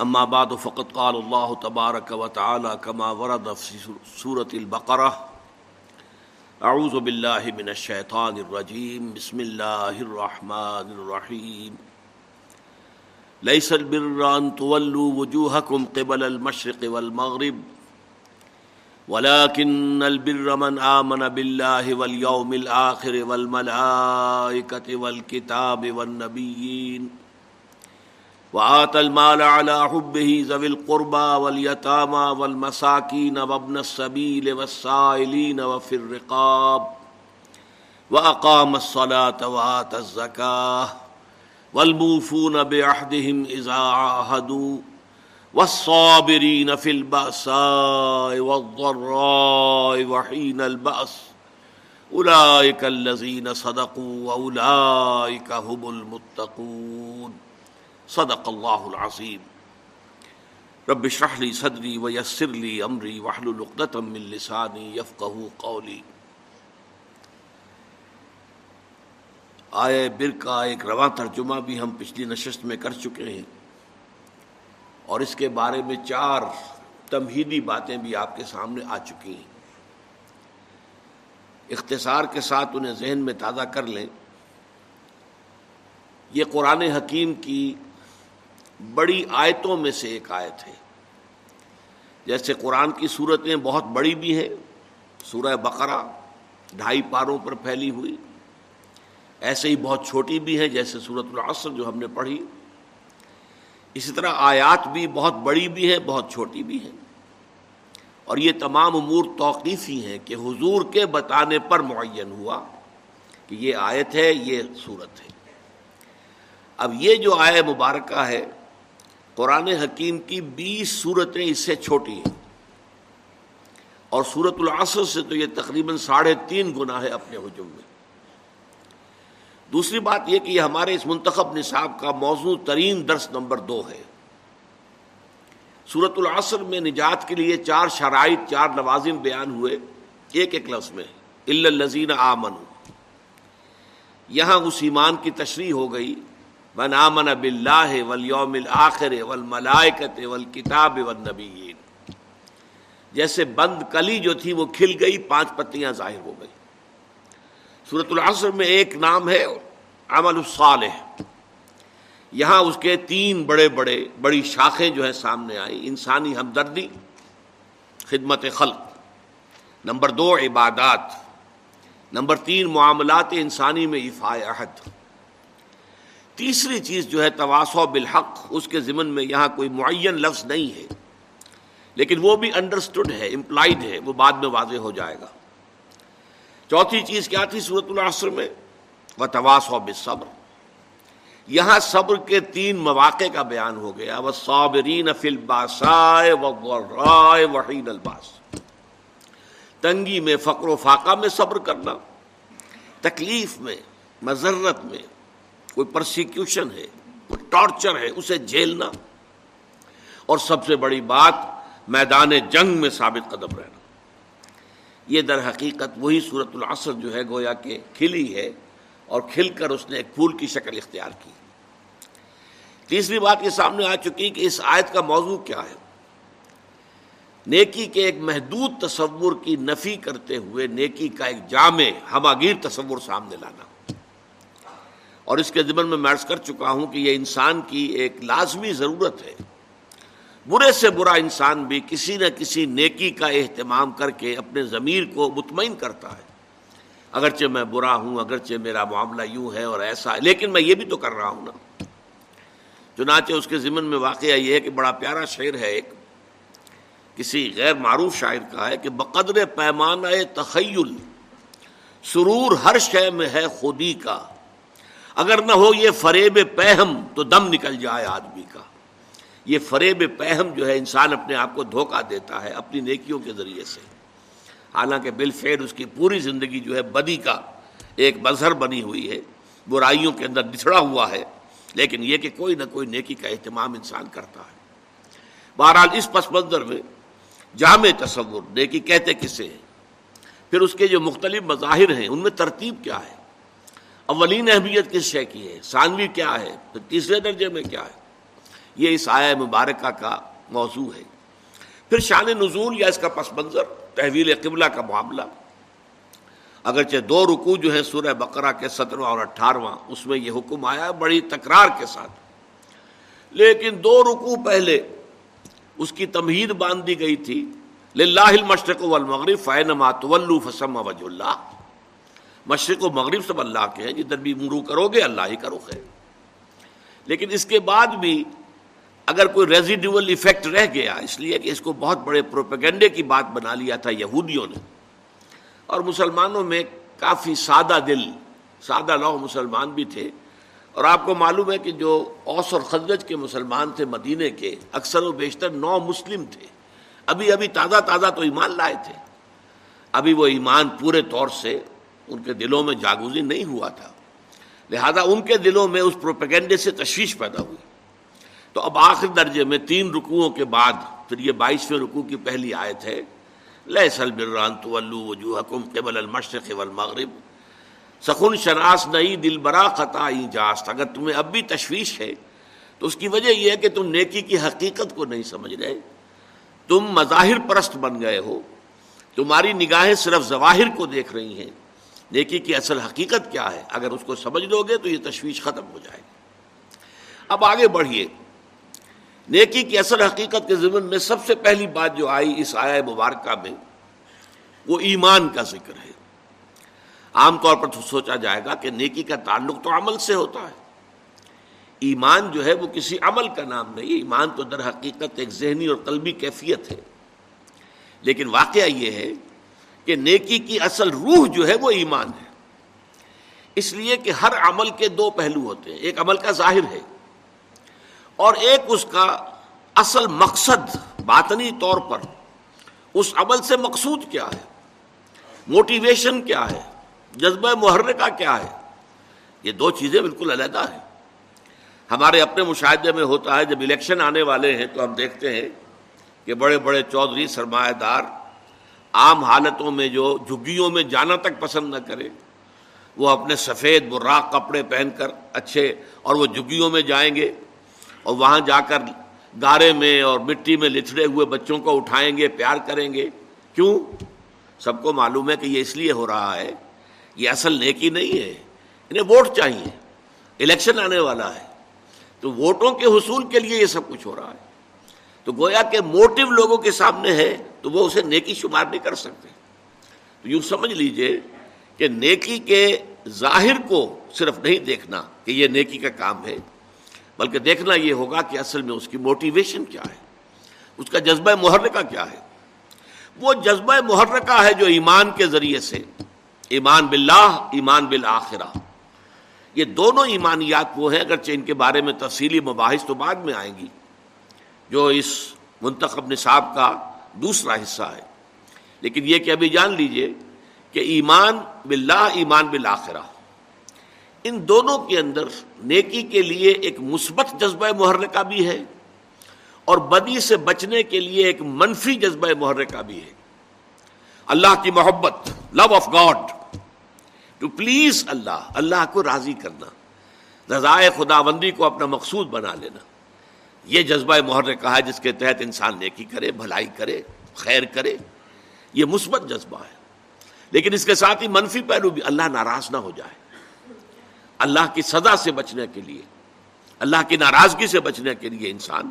اما بعد فقط قال الله تبارك وتعالى كما ورد في سورة البقرة اعوذ بالله من الشيطان الرجيم، بسم الله الرحمن الرحيم. ليس البر ان تولوا وجوهكم قبل المشرق والمغرب، ولكن البر من آمن بالله واليوم الآخر والملائكة والكتاب والنبيين. وآت المال على حبه ذوي القربى واليتامى والمساكين وابن السبيل والسائلين وفي الرقاب وأقام الصلاة وآت الزكاة والموفون بعهدهم إذا عاهدوا والصابرين في البأساء والضراء وحين البأس أولئك الذين صدقوا وأولئك هم المتقون صدق اللہ العظیم. رب اشرح لي صدری ويسر لي امری واحلل عقدة من لسانی يفقهوا قولی. آئے بر کا ایک رواں ترجمہ بھی ہم پچھلی نشست میں کر چکے ہیں اور اس کے بارے میں چار تمہیدی باتیں بھی آپ کے سامنے آ چکی ہیں. اختصار کے ساتھ انہیں ذہن میں تازہ کر لیں. یہ قرآن حکیم کی بڑی آیتوں میں سے ایک آیت ہے۔ جیسے قرآن کی صورتیں بہت بڑی بھی ہیں سورہ بقرہ ڈھائی پاروں پر پھیلی ہوئی۔ ایسے ہی بہت چھوٹی بھی ہیں جیسے صورت العصر جو ہم نے پڑھی۔ اسی طرح آیات بھی بہت بڑی بھی ہیں بہت چھوٹی بھی ہیں اور یہ تمام امور توقیفی ہیں کہ حضور کے بتانے پر معین ہوا کہ یہ آیت ہے، یہ صورت ہے۔ اب یہ جو آئے مبارکہ ہے قرآن حکیم کی بیس صورتیں اس سے چھوٹی ہیں۔ اور صورت العصر سے تو یہ تقریباً ساڑھے تین گنا ہے اپنے ہجوم میں۔ دوسری بات یہ کہ یہ ہمارے اس منتخب نصاب کا موضوع ترین درس نمبر دو ہے۔ صورت العصر میں نجات کے لیے چار شرائط، چار لوازم بیان ہوئے۔ ایک ایک لفظ میں الزین آمن یہاں اس ایمان کی تشریح ہو گئی۔ من آمن باللہ والیوم الاخر والملائکت والکتاب والنبیین۔ جیسے بند کلی جو تھی وہ کھل گئی، پانچ پتیاں ظاہر ہو گئی۔ صورت العصر میں ایک نام ہے، عمل الصالح۔ یہاں اس کے تین بڑے بڑے بڑی شاخیں جو ہے سامنے آئی انسانی ہمدردی، خدمت خلق۔ نمبر دو، عبادات۔ نمبر تین، معاملات انسانی میں افائے عہد۔ تیسری چیز جو ہے تواسو بالحق، اس کے ضمن میں یہاں کوئی معین لفظ نہیں ہے۔ لیکن وہ بھی انڈرسٹوڈ ہے امپلائڈ ہے، وہ بعد میں واضح ہو جائے گا۔ چوتھی چیز کیا تھی صورت العصر میں؟ وہ تواسو بالصبر۔ یہاں صبر کے تین مواقع کا بیان ہو گیا۔ وہ صابرین فل باسائے وحین الباس۔ تنگی میں، فقر و فاقہ میں صبر کرنا۔ تکلیف میں، مذرت میں کوئی پرسیکیوشن ہے، کوئی ٹارچر ہے، اسے جھیلنا۔ اور سب سے بڑی بات، میدان جنگ میں ثابت قدم رہنا۔ یہ در حقیقت وہی صورت العصر جو ہے، گویا کہ کھلی ہے اور کھل کر اس نے ایک پھول کی شکل اختیار کی۔ تیسری بات یہ سامنے آ چکی کہ اس آیت کا موضوع کیا ہے۔ نیکی کے ایک محدود تصور کی نفی کرتے ہوئے نیکی کا ایک جامع، ہماگیر تصور سامنے لانا۔ اور اس کے ذمن میں مرض کر چکا ہوں کہ یہ انسان کی ایک لازمی ضرورت ہے۔ برے سے برا انسان بھی کسی نہ کسی نیکی کا اہتمام کر کے اپنے ضمیر کو مطمئن کرتا ہے۔ اگرچہ میں برا ہوں، اگرچہ میرا معاملہ یوں ہے اور ایسا ہے، لیکن میں یہ بھی تو کر رہا ہوں نا۔ چنانچہ اس کے ضمن میں واقعہ یہ ہے کہ بڑا پیارا شعر ہے ایک۔ کسی غیر معروف شاعر کا ہے کہ بقدر پیمانہ تخیل، سرور ہر شے میں ہے خودی کا۔ اگر نہ ہو یہ فریب پہم تو دم نکل جائے آدمی کا۔ یہ فریب پہم جو ہے انسان اپنے آپ کو دھوکہ دیتا ہے اپنی نیکیوں کے ذریعے سے۔ حالانکہ بالفعل اس کی پوری زندگی جو ہے بدی کا ایک مظہر بنی ہوئی ہے۔ برائیوں کے اندر بچھڑا ہوا ہے۔ لیکن یہ کہ کوئی نہ کوئی نیکی کا اہتمام انسان کرتا ہے۔ بہرحال اس پس منظر میں جامع تصور، نیکی کہتے کسے ہیں؟ پھر اس کے جو مختلف مظاہر ہیں، ان میں ترتیب کیا ہے؟ اولین اہمیت کس شے کی ہے؟ ثانوی کیا ہے؟ پھر تیسرے درجے میں کیا ہے؟ یہ اس آیا مبارکہ کا موضوع ہے۔ پھر شان نزول یا اس کا پس منظر، تحویل قبلہ کا معاملہ۔ اگرچہ دو رکوع جو ہیں سورہ بقرہ کے سترواں اور اٹھارہواں اس میں یہ حکم آیا بڑی تکرار کے ساتھ۔ لیکن دو رکوع پہلے اس کی تمہید باندھ دی گئی تھی، للہ المشرق والمغرب فینما تولو فسم وجہ اللہ مشرق و مغرب سب اللہ کے ہیں، جدھر بھی مرو کرو گے اللہ ہی کرو ہے لیکن اس کے بعد بھی اگر کوئی ریزیڈیول ایفیکٹ رہ گیا، اس لیے کہ اس کو بہت بڑے پروپیگنڈے کی بات بنا لیا تھا یہودیوں نے۔ اور مسلمانوں میں کافی سادہ دل، سادہ لوگ مسلمان بھی تھے۔ اور آپ کو معلوم ہے کہ جو اوس اور خزرج کے مسلمان تھے مدینے کے، اکثر و بیشتر نو مسلم تھے۔ ابھی ابھی تازہ تازہ تو ایمان لائے تھے۔ ابھی وہ ایمان پورے طور سے ان کے دلوں میں جاگوزی نہیں ہوا تھا۔ لہذا ان کے دلوں میں اس پروپیگنڈے سے تشویش پیدا ہوئی۔ تو اب آخر درجے میں تین رکوعوں کے بعد پھر یہ بائیسویں رکوع کی پہلی آیت ہے۔ لہسل بران تو وجوہکم قبل المشرق والمغرب۔ سخن شناس نئی دل برا خطا جاست اگر تمہیں اب بھی تشویش ہے تو اس کی وجہ یہ ہے کہ تم نیکی کی حقیقت کو نہیں سمجھ رہے۔ تم مظاہر پرست بن گئے ہو۔ تمہاری نگاہیں صرف ظواہر کو دیکھ رہی ہیں۔ نیکی کی اصل حقیقت کیا ہے۔ اگر اس کو سمجھ لو گے تو یہ تشویش ختم ہو جائے گی۔ اب آگے بڑھیے۔ نیکی کی اصل حقیقت کے ضمن میں سب سے پہلی بات جو آئی اس آیا مبارکہ میں، وہ ایمان کا ذکر ہے۔ عام طور پر تو سوچا جائے گا کہ نیکی کا تعلق تو عمل سے ہوتا ہے۔ ایمان جو ہے وہ کسی عمل کا نام نہیں، ایمان تو در حقیقت ایک ذہنی اور قلبی کیفیت ہے۔ لیکن واقعہ یہ ہے کہ نیکی کی اصل روح جو ہے وہ ایمان ہے۔ اس لیے کہ ہر عمل کے دو پہلو ہوتے ہیں، ایک عمل کا ظاہر ہے اور ایک اس کا اصل مقصد باطنی طور پر۔ اس عمل سے مقصود کیا ہے؟ موٹیویشن کیا ہے؟ جذبہ محرکہ کیا ہے؟ یہ دو چیزیں بالکل علیحدہ ہیں۔ ہمارے اپنے مشاہدے میں ہوتا ہے، جب الیکشن آنے والے ہیں تو ہم دیکھتے ہیں کہ بڑے بڑے چودھری سرمایہ دار عام حالتوں میں جو جھگیوں میں جانا تک پسند نہ کرے، وہ اپنے سفید براق کپڑے پہن کر اچھے اور وہ جھگیوں میں جائیں گے اور وہاں جا کر گارے میں اور مٹی میں لچھڑے ہوئے بچوں کو اٹھائیں گے، پیار کریں گے۔ کیوں؟ سب کو معلوم ہے کہ یہ اس لیے ہو رہا ہے، یہ اصل نیکی نہیں ہے، انہیں ووٹ چاہیے۔ الیکشن آنے والا ہے، تو ووٹوں کے حصول کے لیے یہ سب کچھ ہو رہا ہے۔ تو گویا کہ موٹو لوگوں کے سامنے ہے تو وہ اسے نیکی شمار نہیں کر سکتے۔ تو یوں سمجھ لیجیے کہ نیکی کے ظاہر کو صرف نہیں دیکھنا کہ یہ نیکی کا کام ہے، بلکہ دیکھنا یہ ہوگا کہ اصل میں اس کی موٹیویشن کیا ہے، اس کا جذبہ محرکہ کیا ہے۔ وہ جذبہ محرکہ ہے جو ایمان کے ذریعے سے، ایمان باللہ، ایمان بالآخرہ۔ یہ دونوں ایمانیات وہ ہیں، اگرچہ ان کے بارے میں تفصیلی مباحث تو بعد میں آئیں گی۔ جو اس منتخب نصاب کا دوسرا حصہ ہے۔ لیکن یہ کہ ابھی جان لیجیے کہ ایمان باللہ، ایمان بالآخرہ۔ ان دونوں کے اندر نیکی کے لیے ایک مثبت جذبہ محرکہ بھی ہے اور بدی سے بچنے کے لیے ایک منفی جذبہ محرکہ بھی ہے۔ اللہ کی محبت love of God to please اللہ اللہ کو راضی کرنا۔ رضائے خدا بندی کو اپنا مقصود بنا لینا۔ یہ جذبہ محرکہ ہے جس کے تحت انسان نیکی کرے، بھلائی کرے، خیر کرے، یہ مثبت جذبہ ہے۔ لیکن اس کے ساتھ ہی منفی پہلو بھی اللہ ناراض نہ ہو جائے۔ اللہ کی سزا سے بچنے کے لیے، اللہ کی ناراضگی سے بچنے کے لیے انسان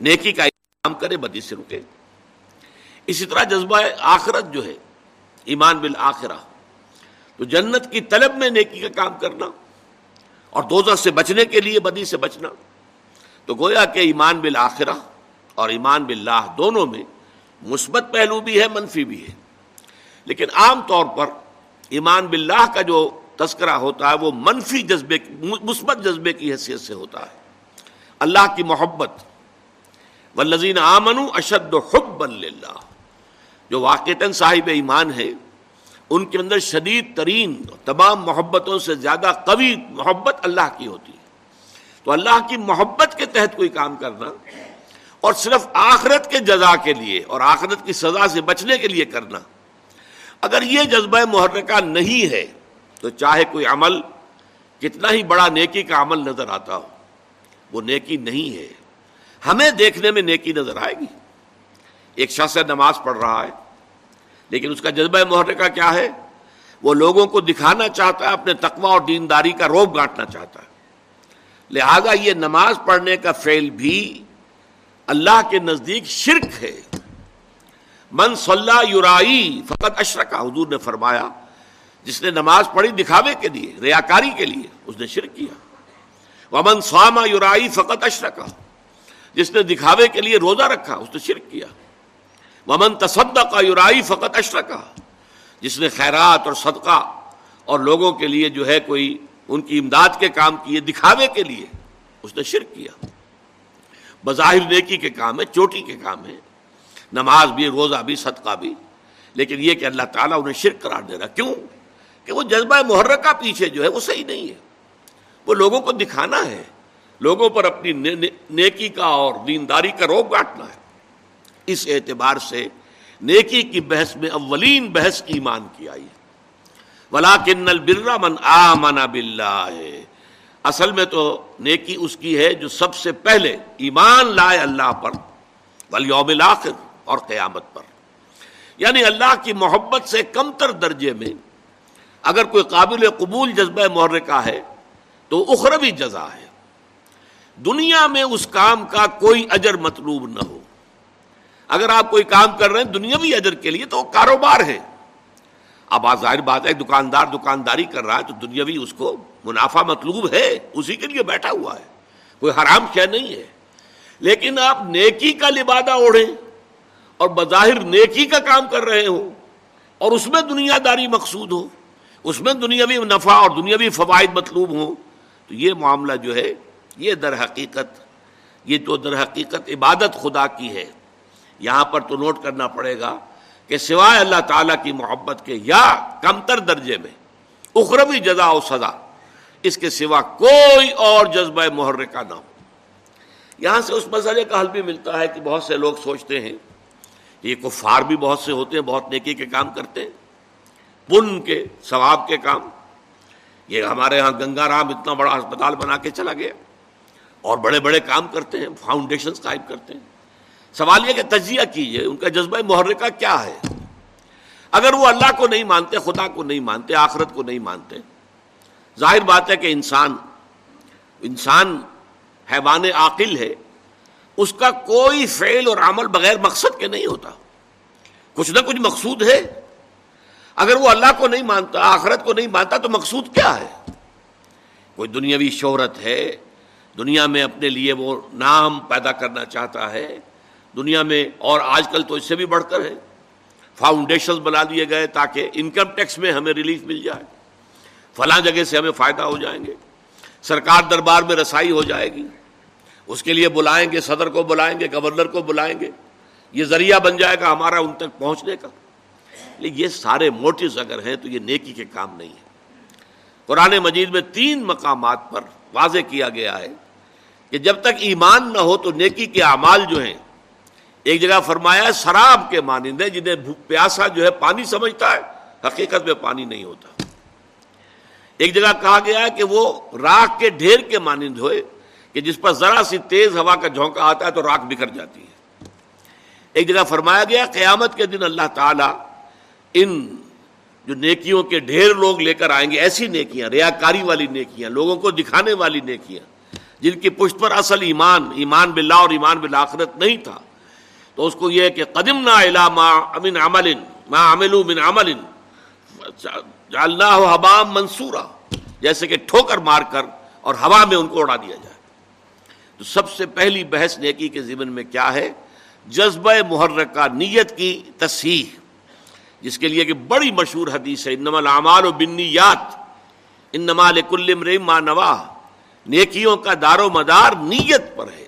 نیکی کا کام کرے، بدی سے رکے۔ اسی طرح جذبہ آخرت جو ہے، ایمان بالآخرہ۔ تو جنت کی طلب میں نیکی کا کام کرنا اور دوزہ سے بچنے کے لیے، بدی سے بچنا۔ تو گویا کہ ایمان بالآخرہ اور ایمان باللہ دونوں میں مثبت پہلو بھی ہے، منفی بھی ہے۔ لیکن عام طور پر ایمان باللہ کا جو تذکرہ ہوتا ہے، وہ منفی جذبے، مثبت جذبے کی حیثیت سے ہوتا ہے۔ اللہ کی محبت، والذین آمنوا اشد حب اللہ جو واقع صاحب ایمان ہے، ان کے اندر شدید ترین تمام محبتوں سے زیادہ قوی محبت اللہ کی ہوتی ہے۔ تو اللہ کی محبت کے تحت کوئی کام کرنا اور صرف آخرت کے جزا کے لیے اور آخرت کی سزا سے بچنے کے لیے کرنا۔ اگر یہ جذبہ محرکہ نہیں ہے تو چاہے کوئی عمل کتنا ہی بڑا نیکی کا عمل نظر آتا ہو، وہ نیکی نہیں ہے۔ ہمیں دیکھنے میں نیکی نظر آئے گی۔ ایک شخص نماز پڑھ رہا ہے، لیکن اس کا جذبہ محرکہ کیا ہے؟ وہ لوگوں کو دکھانا چاہتا ہے، اپنے تقوی اور دینداری کا روب گانٹنا چاہتا ہے۔ لہذا یہ نماز پڑھنے کا فعل بھی اللہ کے نزدیک شرک ہے۔ من صلاح یورائی فقط اشرکا حضور نے فرمایا، جس نے نماز پڑھی دکھاوے کے لیے، ریاکاری کے لیے، اس نے شرک کیا۔ ومن سواما یورائی فقط اشرکا جس نے دکھاوے کے لیے روزہ رکھا، اس نے شرک کیا۔ ومن تصدقہ یورائی فقط اشرکا جس نے خیرات اور صدقہ اور لوگوں کے لیے جو ہے کوئی ان کی امداد کے کام کیے دکھاوے کے لیے اس نے شرک کیا۔ بظاہر نیکی کے کام ہے، چوٹی کے کام ہے۔ نماز بھی، روزہ بھی، صدقہ بھی۔ لیکن یہ کہ اللہ تعالیٰ انہیں شرک قرار دے رہا کیوں؟ کہ وہ جذبہ محرکہ پیچھے جو ہے وہ صحیح نہیں ہے۔ وہ لوگوں کو دکھانا ہے۔ لوگوں پر اپنی نیکی کا اور دینداری کا روک گاٹنا ہے۔ اس اعتبار سے نیکی کی بحث میں اولین بحث ایمان کی آئی ولا کن البرا من آ منا ہے اصل میں تو نیکی اس کی ہے جو سب سے پہلے ایمان لائے اللہ پر ولیوم الاخر اور قیامت پر۔ یعنی اللہ کی محبت سے کم تر درجے میں اگر کوئی قابل قبول جذبہ محرکہ ہے تو اخروی جزا ہے۔ دنیا میں اس کام کا کوئی اجر مطلوب نہ ہو۔ اگر آپ کوئی کام کر رہے ہیں دنیاوی اجر کے لیے تو وہ کاروبار ہے۔ اب ظاہر بات ہے، دکاندار دکانداری کر رہا ہے تو دنیاوی اس کو منافع مطلوب ہے، اسی کے لیے بیٹھا ہوا ہے۔ کوئی حرام شہ نہیں ہے۔ لیکن آپ نیکی کا لبادہ اوڑھیں اور بظاہر نیکی کا کام کر رہے ہو اور اس میں دنیا داری مقصود ہو، اس میں دنیاوی نفع اور دنیاوی فوائد مطلوب ہوں، تو یہ معاملہ جو ہے، یہ در حقیقت، یہ تو در حقیقت عبادت خدا کی ہے۔ یہاں پر تو نوٹ کرنا پڑے گا۔ کہ سوائے اللہ تعالیٰ کی محبت کے یا کمتر درجے میں، اخروی جزا و سزا، اس کے سوا کوئی اور جذبہ محرکہ نہ ہو۔ یہاں سے اس مسئلے کا حل بھی ملتا ہے کہ بہت سے لوگ سوچتے ہیں یہ کفار بھی بہت سے ہوتے ہیں، بہت نیکی کے کام کرتے ہیں، پن کے، ثواب کے کام۔ یہ ہمارے ہاں گنگا رام اتنا بڑا اسپتال بنا کے چلا گیا اور بڑے بڑے کام کرتے ہیں فاؤنڈیشن قائم کرتے ہیں۔ سوال یہ کہ تجزیہ کیجیے، ان کا جذبہ محرکہ کیا ہے؟ اگر وہ اللہ کو نہیں مانتے، خدا کو نہیں مانتے، آخرت کو نہیں مانتے، ظاہر بات ہے کہ انسان انسان حیوان عاقل ہے، اس کا کوئی فعل اور عمل بغیر مقصد کے نہیں ہوتا۔ کچھ نہ کچھ مقصود ہے۔ اگر وہ اللہ کو نہیں مانتا، آخرت کو نہیں مانتا، تو مقصود کیا ہے؟ کوئی دنیاوی شہرت ہے، دنیا میں اپنے لیے وہ نام پیدا کرنا چاہتا ہے دنیا میں اور آج کل تو اس سے بھی بڑھ کر ہے۔ فاؤنڈیشن بنا دیے گئے تاکہ انکم ٹیکس میں ہمیں ریلیف مل جائے۔ فلاں جگہ سے ہمیں فائدہ ہو جائیں گے۔ سرکار دربار میں رسائی ہو جائے گی۔ اس کے لیے بلائیں گے، صدر کو بلائیں گے گورنر کو بلائیں گے۔ یہ ذریعہ بن جائے گا ہمارا ان تک پہنچنے کا۔ لیکن یہ سارے موٹیوز اگر ہیں تو یہ نیکی کے کام نہیں ہے قرآن مجید میں تین مقامات پر واضح کیا گیا ہے کہ جب تک ایمان نہ ہو تو نیکی کے اعمال جو ہیں ایک جگہ فرمایا ہے، شراب کے مانند ہے جنہیں پیاسا جو ہے پانی سمجھتا ہے، حقیقت میں پانی نہیں ہوتا۔ ایک جگہ کہا گیا ہے کہ وہ راک کے ڈھیر کے مانند ہوئے، کہ جس پر ذرا سی تیز ہوا کا جھونکا آتا ہے تو راک بکھر جاتی ہے۔ ایک جگہ فرمایا گیا قیامت کے دن اللہ تعالی ان جو نیکیوں کے ڈھیر لوگ لے کر آئیں گے، ایسی نیکیاں، ریاکاری والی نیکیاں، لوگوں کو دکھانے والی نیکیاں، جن کی پشت پر اصل ایمان ایمان باللہ اور ایمان بالآخرت نہیں تھا۔ تو اس کو یہ کہ قدم نہ علامہ امن عمل ما عمل من عمل اللہ حبام منصورہ جیسے کہ ٹھوکر مار کر اور ہوا میں ان کو اڑا دیا جائے۔ تو سب سے پہلی بحث نیکی کے ذمن میں کیا ہے؟ جذبہ محرکہ نیت کی تصحیح، جس کے لیے کہ بڑی مشہور حدیث ہے، انما العمال و بنیات انما لکل امرئ ما نوا نیکیوں کا دار و مدار نیت پر ہے۔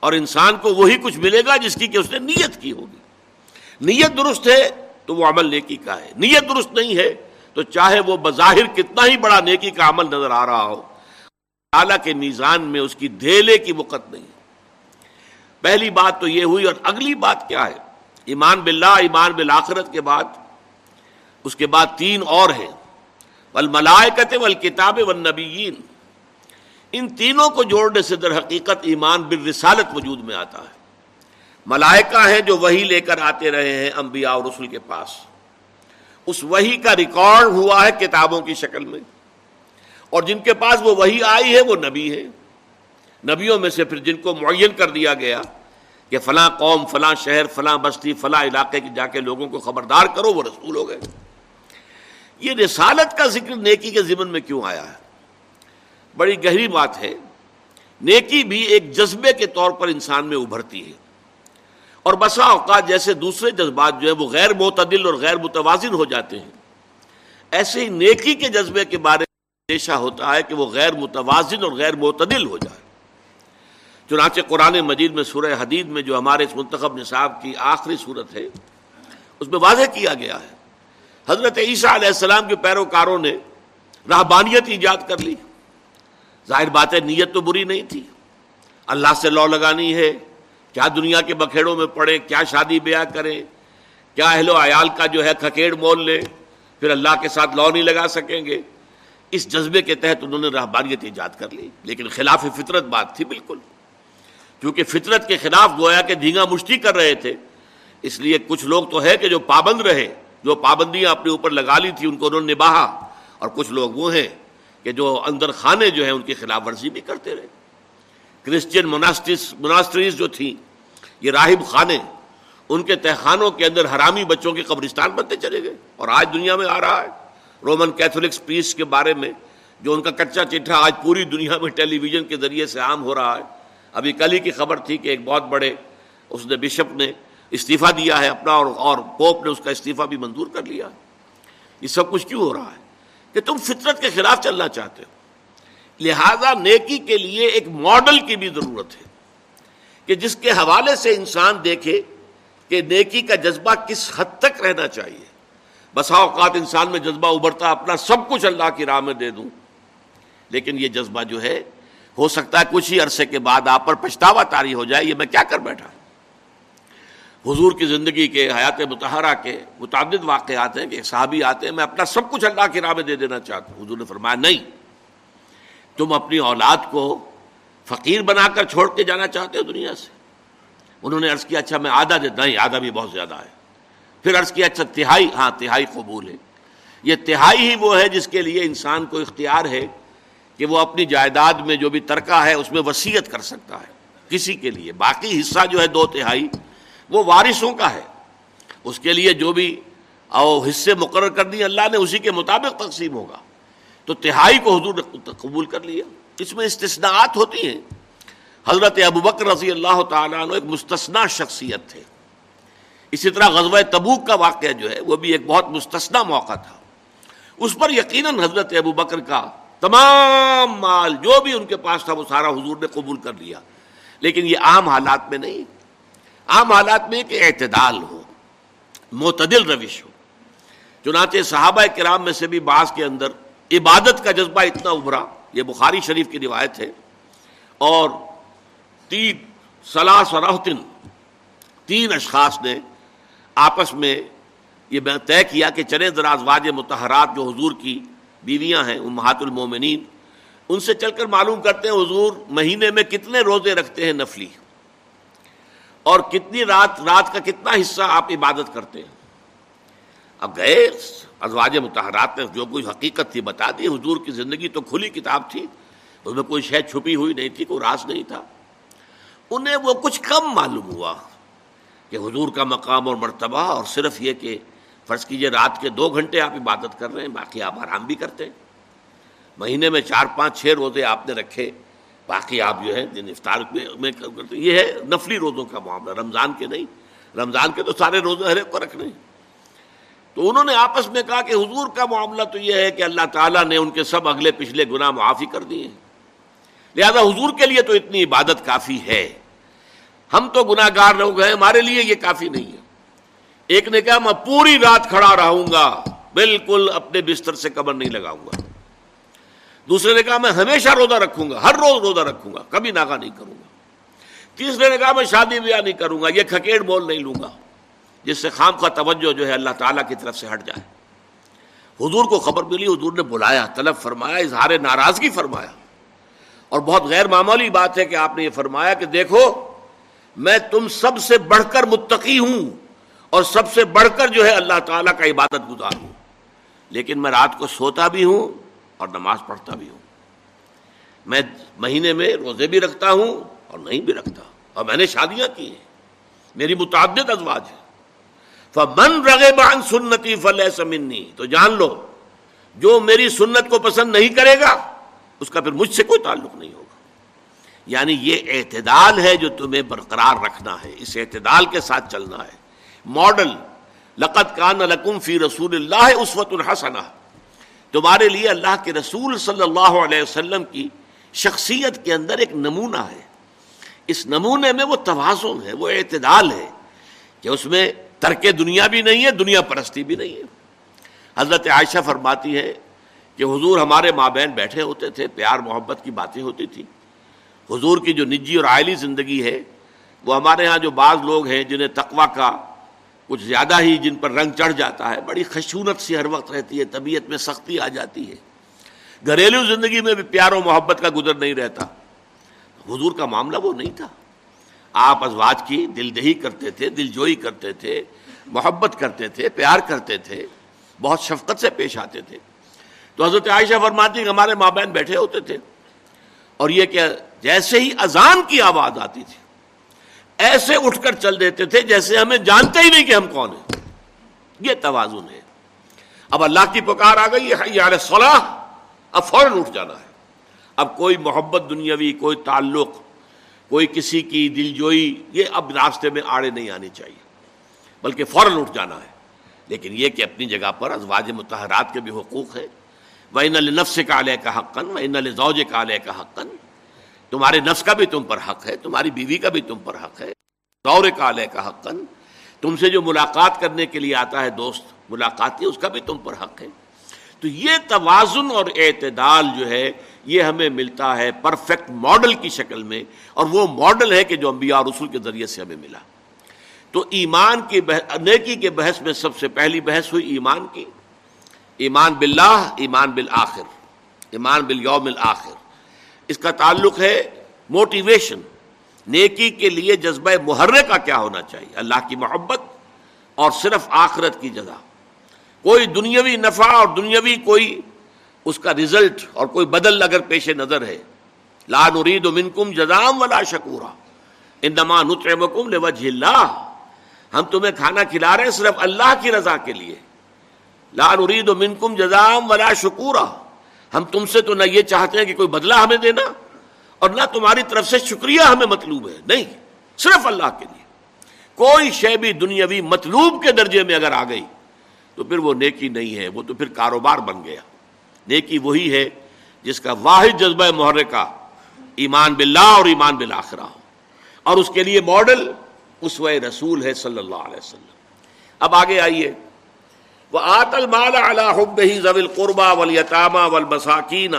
اور انسان کو وہی کچھ ملے گا جس کی کہ اس نے نیت کی ہوگی۔ نیت درست ہے تو وہ عمل نیکی کا ہے۔ نیت درست نہیں ہے تو چاہے وہ بظاہر کتنا ہی بڑا نیکی کا عمل نظر آ رہا ہو اعلیٰ کے میزان میں اس کی دھیلے کی وقت نہیں پہلی بات تو یہ ہوئی اور اگلی بات کیا ہے؟ ایمان باللہ، ایمان بالآخرت کے بعد، اس کے بعد تین اور ہیں۔ والملائکت والکتاب والنبیین۔ ان تینوں کو جوڑنے سے در حقیقت ایمان بالرسالت وجود میں آتا ہے۔ ملائکہ ہیں جو وہی لے کر آتے رہے ہیں انبیاء اور رسول کے پاس۔ اس وہی کا ریکارڈ ہوا ہے کتابوں کی شکل میں۔ اور جن کے پاس وہ وہی آئی ہے وہ نبی ہے نبیوں میں سے پھر جن کو معین کر دیا گیا کہ فلاں قوم، فلاں شہر، فلاں بستی، فلاں علاقے کی جا کے لوگوں کو خبردار کرو، وہ رسول ہو گئے۔ یہ رسالت کا ذکر نیکی کے ذمن میں کیوں آیا ہے؟ بڑی گہری بات ہے۔ نیکی بھی ایک جذبے کے طور پر انسان میں ابھرتی ہے۔ اور بسا اوقات جیسے دوسرے جذبات جو ہے وہ غیر معتدل اور غیر متوازن ہو جاتے ہیں۔ ایسے ہی نیکی کے جذبے کے بارے میں پیشہ ہوتا ہے کہ وہ غیر متوازن اور غیر معتدل ہو جائے۔ چنانچہ قرآن مجید میں سورہ حدید میں جو ہمارے اس منتخب نصاب کی آخری صورت ہے، اس میں واضح کیا گیا ہے۔ حضرت عیسیٰ علیہ السلام کے پیروکاروں نے رہبانیت ایجاد کر لی۔ ظاہر بات ہے نیت تو بری نہیں تھی۔ اللہ سے لو لگانی ہے۔ کیا دنیا کے بکھیڑوں میں پڑے، کیا شادی بیاہ کریں کیا اہل و عیال کا جو ہے کھکیڑ مول لے، پھر اللہ کے ساتھ لو نہیں لگا سکیں گے۔ اس جذبے کے تحت انہوں نے رہبانیت ایجاد کر لی۔ لیکن خلاف فطرت بات تھی بالکل۔ کیونکہ فطرت کے خلاف گویا کہ دھینگا مشتی کر رہے تھے۔ اس لیے کچھ لوگ تو ہے کہ جو پابند رہے، جو پابندیاں اپنے اوپر لگا لی تھی، ان کو انہوں نے نباہا اور کچھ لوگ وہ ہیں۔ کہ جو اندر خانے جو ہیں ان کی خلاف ورزی بھی کرتے رہے۔ کرسچین مناسٹریز جو تھیں، یہ راہب خانے، ان کے تہخانوں کے اندر حرامی بچوں کے قبرستان بنتے چلے گئے۔ اور آج دنیا میں آ رہا ہے۔ رومن کیتھولکس پیس کے بارے میں جو ان کا کچا چٹھا آج پوری دنیا میں ٹیلی ویژن کے ذریعے سے عام ہو رہا ہے۔ ابھی کل ہی کی خبر تھی کہ ایک بہت بڑے اس نے بشپ نے استعفیٰ دیا ہے اپنا اور اور پوپ نے اس کا استعفیٰ بھی منظور کر لیا یہ سب کچھ کیوں ہو رہا ہے؟ کہ تم فطرت کے خلاف چلنا چاہتے ہو۔ لہذا نیکی کے لیے ایک ماڈل کی بھی ضرورت ہے کہ جس کے حوالے سے انسان دیکھے کہ نیکی کا جذبہ کس حد تک رہنا چاہیے۔ بسا اوقات انسان میں جذبہ ابھرتا اپنا سب کچھ اللہ کی راہ میں دے دوں، لیکن یہ جذبہ جو ہے، ہو سکتا ہے کچھ ہی عرصے کے بعد آپ پر پچھتاوا تاری ہو جائے، یہ میں کیا کر بیٹھا؟ حضور کی زندگی کے، حیات متحرہ کے متعدد واقعات ہیں کہ صحابی آتے ہیں، میں اپنا سب کچھ اللہ کی راہ میں دے دینا چاہتا ہوں۔ حضور نے فرمایا، نہیں، تم اپنی اولاد کو فقیر بنا کر چھوڑ کے جانا چاہتے ہو دنیا سے۔ انہوں نے عرض کیا اچھا میں آدھا دیتا نہیں، آدھا بھی بہت زیادہ ہے۔ پھر عرض کیا اچھا تہائی ہاں تہائی قبول ہے۔ یہ تہائی ہی وہ ہے جس کے لیے انسان کو اختیار ہے کہ وہ اپنی جائیداد میں جو بھی ترکہ ہے، اس میں وسیعت کر سکتا ہے۔ کسی کے لیے، باقی حصہ جو ہے دو تہائی وہ وارثوں کا ہے۔ اس کے لیے جو بھی او حصے مقرر کر دیے، اللہ نے اسی کے مطابق تقسیم ہوگا۔ تو تہائی کو حضور نے قبول کر لیا۔ اس میں استثناءات ہوتی ہیں۔ حضرت ابو بکر رضی اللہ تعالیٰ عنہ ایک مستثنا شخصیت تھے۔ اسی طرح غزوہ تبوک کا واقعہ جو ہے، وہ بھی ایک بہت مستثنا موقع تھا۔ اس پر یقیناً حضرت ابو بکر کا تمام مال جو بھی ان کے پاس تھا، وہ سارا حضور نے قبول کر لیا۔ لیکن یہ عام حالات میں نہیں۔ عام حالات میں کہ اعتدال ہو، معتدل روش ہو۔ چنانچہ صحابہ کرام میں سے بھی بعض کے اندر عبادت کا جذبہ اتنا ابھرا، یہ بخاری شریف کی روایت ہے، اور تین، سلاس اور تین اشخاص نے آپس میں یہ طے کیا کہ چلے دراز واج متحرات جو حضور کی بیویاں ہیں، امہات المومنین، ان سے چل کر معلوم کرتے ہیں حضور مہینے میں کتنے روزے رکھتے ہیں نفلی۔ اور کتنی رات رات کا کتنا حصہ آپ عبادت کرتے ہیں؟ اب گئے، ازواج متحرات نے جو کوئی حقیقت تھی بتا دی، حضور کی زندگی تو کھلی کتاب تھی، اس میں کوئی شہ چھپی ہوئی نہیں تھی، کوئی راز نہیں تھا۔ انہیں وہ کچھ کم معلوم ہوا کہ حضور کا مقام اور مرتبہ، اور صرف یہ کہ فرض کیجیے رات کے دو گھنٹے آپ عبادت کر رہے ہیں، باقی آپ آرام بھی کرتے ہیں۔ مہینے میں چار، پانچ، چھ روزے آپ نے رکھے۔ باقی آپ جو ہے دن افطار میں کرتے یہ ہے نفلی روزوں کا معاملہ، رمضان کے نہیں۔ رمضان کے تو سارے روزے ہر ایک کو رکھنے تو انہوں نے آپس میں کہا کہ حضور کا معاملہ تو یہ ہے کہ اللہ تعالیٰ نے ان کے سب اگلے پچھلے گناہ معافی کر دیے ہیں۔ لہذا حضور کے لیے تو اتنی عبادت کافی ہے۔ ہم تو گناہ گار لوگ ہیں، ہمارے لیے یہ کافی نہیں ہے۔ ایک نے کہا، میں پوری رات کھڑا رہوں گا، بالکل اپنے بستر سے کمر نہیں لگاؤں گا۔ دوسرے نے کہا، میں ہمیشہ روزہ رکھوں گا، ہر روز روزہ رکھوں گا، کبھی ناگا نہیں کروں گا۔ تیسرے نے کہا، میں شادی بیاہ نہیں کروں گا، یہ کھکیڑ بول نہیں لوں گا، جس سے خام کا توجہ جو ہے اللہ تعالیٰ کی طرف سے ہٹ جائے۔ حضور کو خبر ملی، حضور نے بلایا، طلب فرمایا، اظہار ناراضگی فرمایا۔ اور بہت غیر معمولی بات ہے کہ آپ نے یہ فرمایا کہ دیکھو، میں تم سب سے بڑھ کر متقی ہوں اور سب سے بڑھ کر جو ہے اللہ تعالیٰ کا عبادت گزار ہوں۔ لیکن میں رات کو سوتا بھی ہوں اور نماز پڑھتا بھی ہوں۔ میں مہینے میں روزے بھی رکھتا ہوں اور نہیں بھی رکھتا۔ اور میں نے شادیاں کی ہیں۔ میری متعدد ازواج ہے فمن رگے بان سنتی فل سمنی تو جان لو، جو میری سنت کو پسند نہیں کرے گا، اس کا پھر مجھ سے کوئی تعلق نہیں ہوگا۔ یعنی یہ اعتدال ہے جو تمہیں برقرار رکھنا ہے، اس اعتدال کے ساتھ چلنا ہے۔ ماڈل لقت کان لکم فی رسول اللہ اسوت الحسنہ تمہارے لیے اللہ کے رسول صلی اللہ علیہ وسلم کی شخصیت کے اندر ایک نمونہ ہے۔ اس نمونے میں وہ توازن ہے، وہ اعتدال ہے کہ اس میں ترک دنیا بھی نہیں ہے، دنیا پرستی بھی نہیں ہے۔ حضرت عائشہ فرماتی ہے کہ حضور ہمارے ماں بہن بیٹھے ہوتے تھے، پیار محبت کی باتیں ہوتی تھی حضور کی جو نجی اور آئلی زندگی ہے، وہ ہمارے ہاں جو بعض لوگ ہیں جنہیں تقوا کا کچھ زیادہ ہی جن پر رنگ چڑھ جاتا ہے، بڑی خشونت سی ہر وقت رہتی ہے، طبیعت میں سختی آ جاتی ہے۔ گھریلو زندگی میں بھی پیار و محبت کا گزر نہیں رہتا۔ حضور کا معاملہ وہ نہیں تھا۔ آپ ازواج کی دل دہی کرتے تھے، دل جوئی کرتے تھے، محبت کرتے تھے، پیار کرتے تھے، بہت شفقت سے پیش آتے تھے۔ تو حضرت عائشہ فرماتی کہ ہمارے ماں بہن بیٹھے ہوتے تھے۔ اور یہ کہ جیسے ہی اذان کی آواز آتی تھی ایسے اٹھ کر چل دیتے تھے جیسے ہمیں جانتے ہی نہیں کہ ہم کون ہیں۔ یہ توازن ہے۔ اب اللہ کی پکار آ گئی یار صلاح اب فوراً اٹھ جانا ہے۔ اب کوئی محبت دنیاوی، کوئی تعلق، کوئی کسی کی دل جوئی یہ اب راستے میں آڑے نہیں آنی چاہیے۔ بلکہ فوراً اٹھ جانا ہے۔ لیکن یہ کہ اپنی جگہ پر ازواج متحرات کے بھی حقوق ہے وہ نل نفس کا علیہ کا حقن وہ نل زوج کا علیہ کا حقن تمہارے نفس کا بھی تم پر حق ہے، تمہاری بیوی کا بھی تم پر حق ہے۔ دور کا علیہ کا حقن تم سے جو ملاقات کرنے کے لیے آتا ہے دوست ملاقاتی اس کا بھی تم پر حق ہے تو یہ توازن اور اعتدال جو ہے، یہ ہمیں ملتا ہے پرفیکٹ ماڈل کی شکل میں، اور وہ ماڈل ہے کہ جو انبیاء رسول کے ذریعے سے ہمیں ملا۔ تو ایمان کی بحث، نیکی کے بحث میں سب سے پہلی بحث ہوئی ایمان کی۔ ایمان باللہ، ایمان بالآخر۔ ایمان بالیوم الاخر اس کا تعلق ہے موٹیویشن نیکی کے لیے جذبہ محرے کا کیا ہونا چاہیے؟ اللہ کی محبت اور صرف آخرت کی جگہ کوئی دنیاوی نفع اور دنیاوی کوئی اس کا رزلٹ اور کوئی بدل اگر پیش نظر ہے، لا نرید منکم جزام ولا شکورا. انما نطعمکم لوجہ اللہ. ہم تمہیں کھانا کھلا رہے ہیں صرف اللہ کی رضا کے لیے. لا نرید منکم جزام ولا شکورا. ہم تم سے تو نہ یہ چاہتے ہیں کہ کوئی بدلہ ہمیں دینا اور نہ تمہاری طرف سے شکریہ ہمیں مطلوب ہے۔ نہیں، صرف اللہ کے لیے۔ کوئی شے بھی دنیاوی مطلوب کے درجے میں اگر آ گئی، تو پھر وہ نیکی نہیں ہے، وہ تو پھر کاروبار بن گیا۔ نیکی وہی ہے جس کا واحد جذبہ محرکہ ایمان باللہ اور ایمان بالآخرہ ہو۔ اور اس کے لیے ماڈل اس و رسول ہے صلی اللہ علیہ وسلم۔ اب آگے آئیے۔ وہ آت المال حب ہی قربا ولیطامہ ول مساکین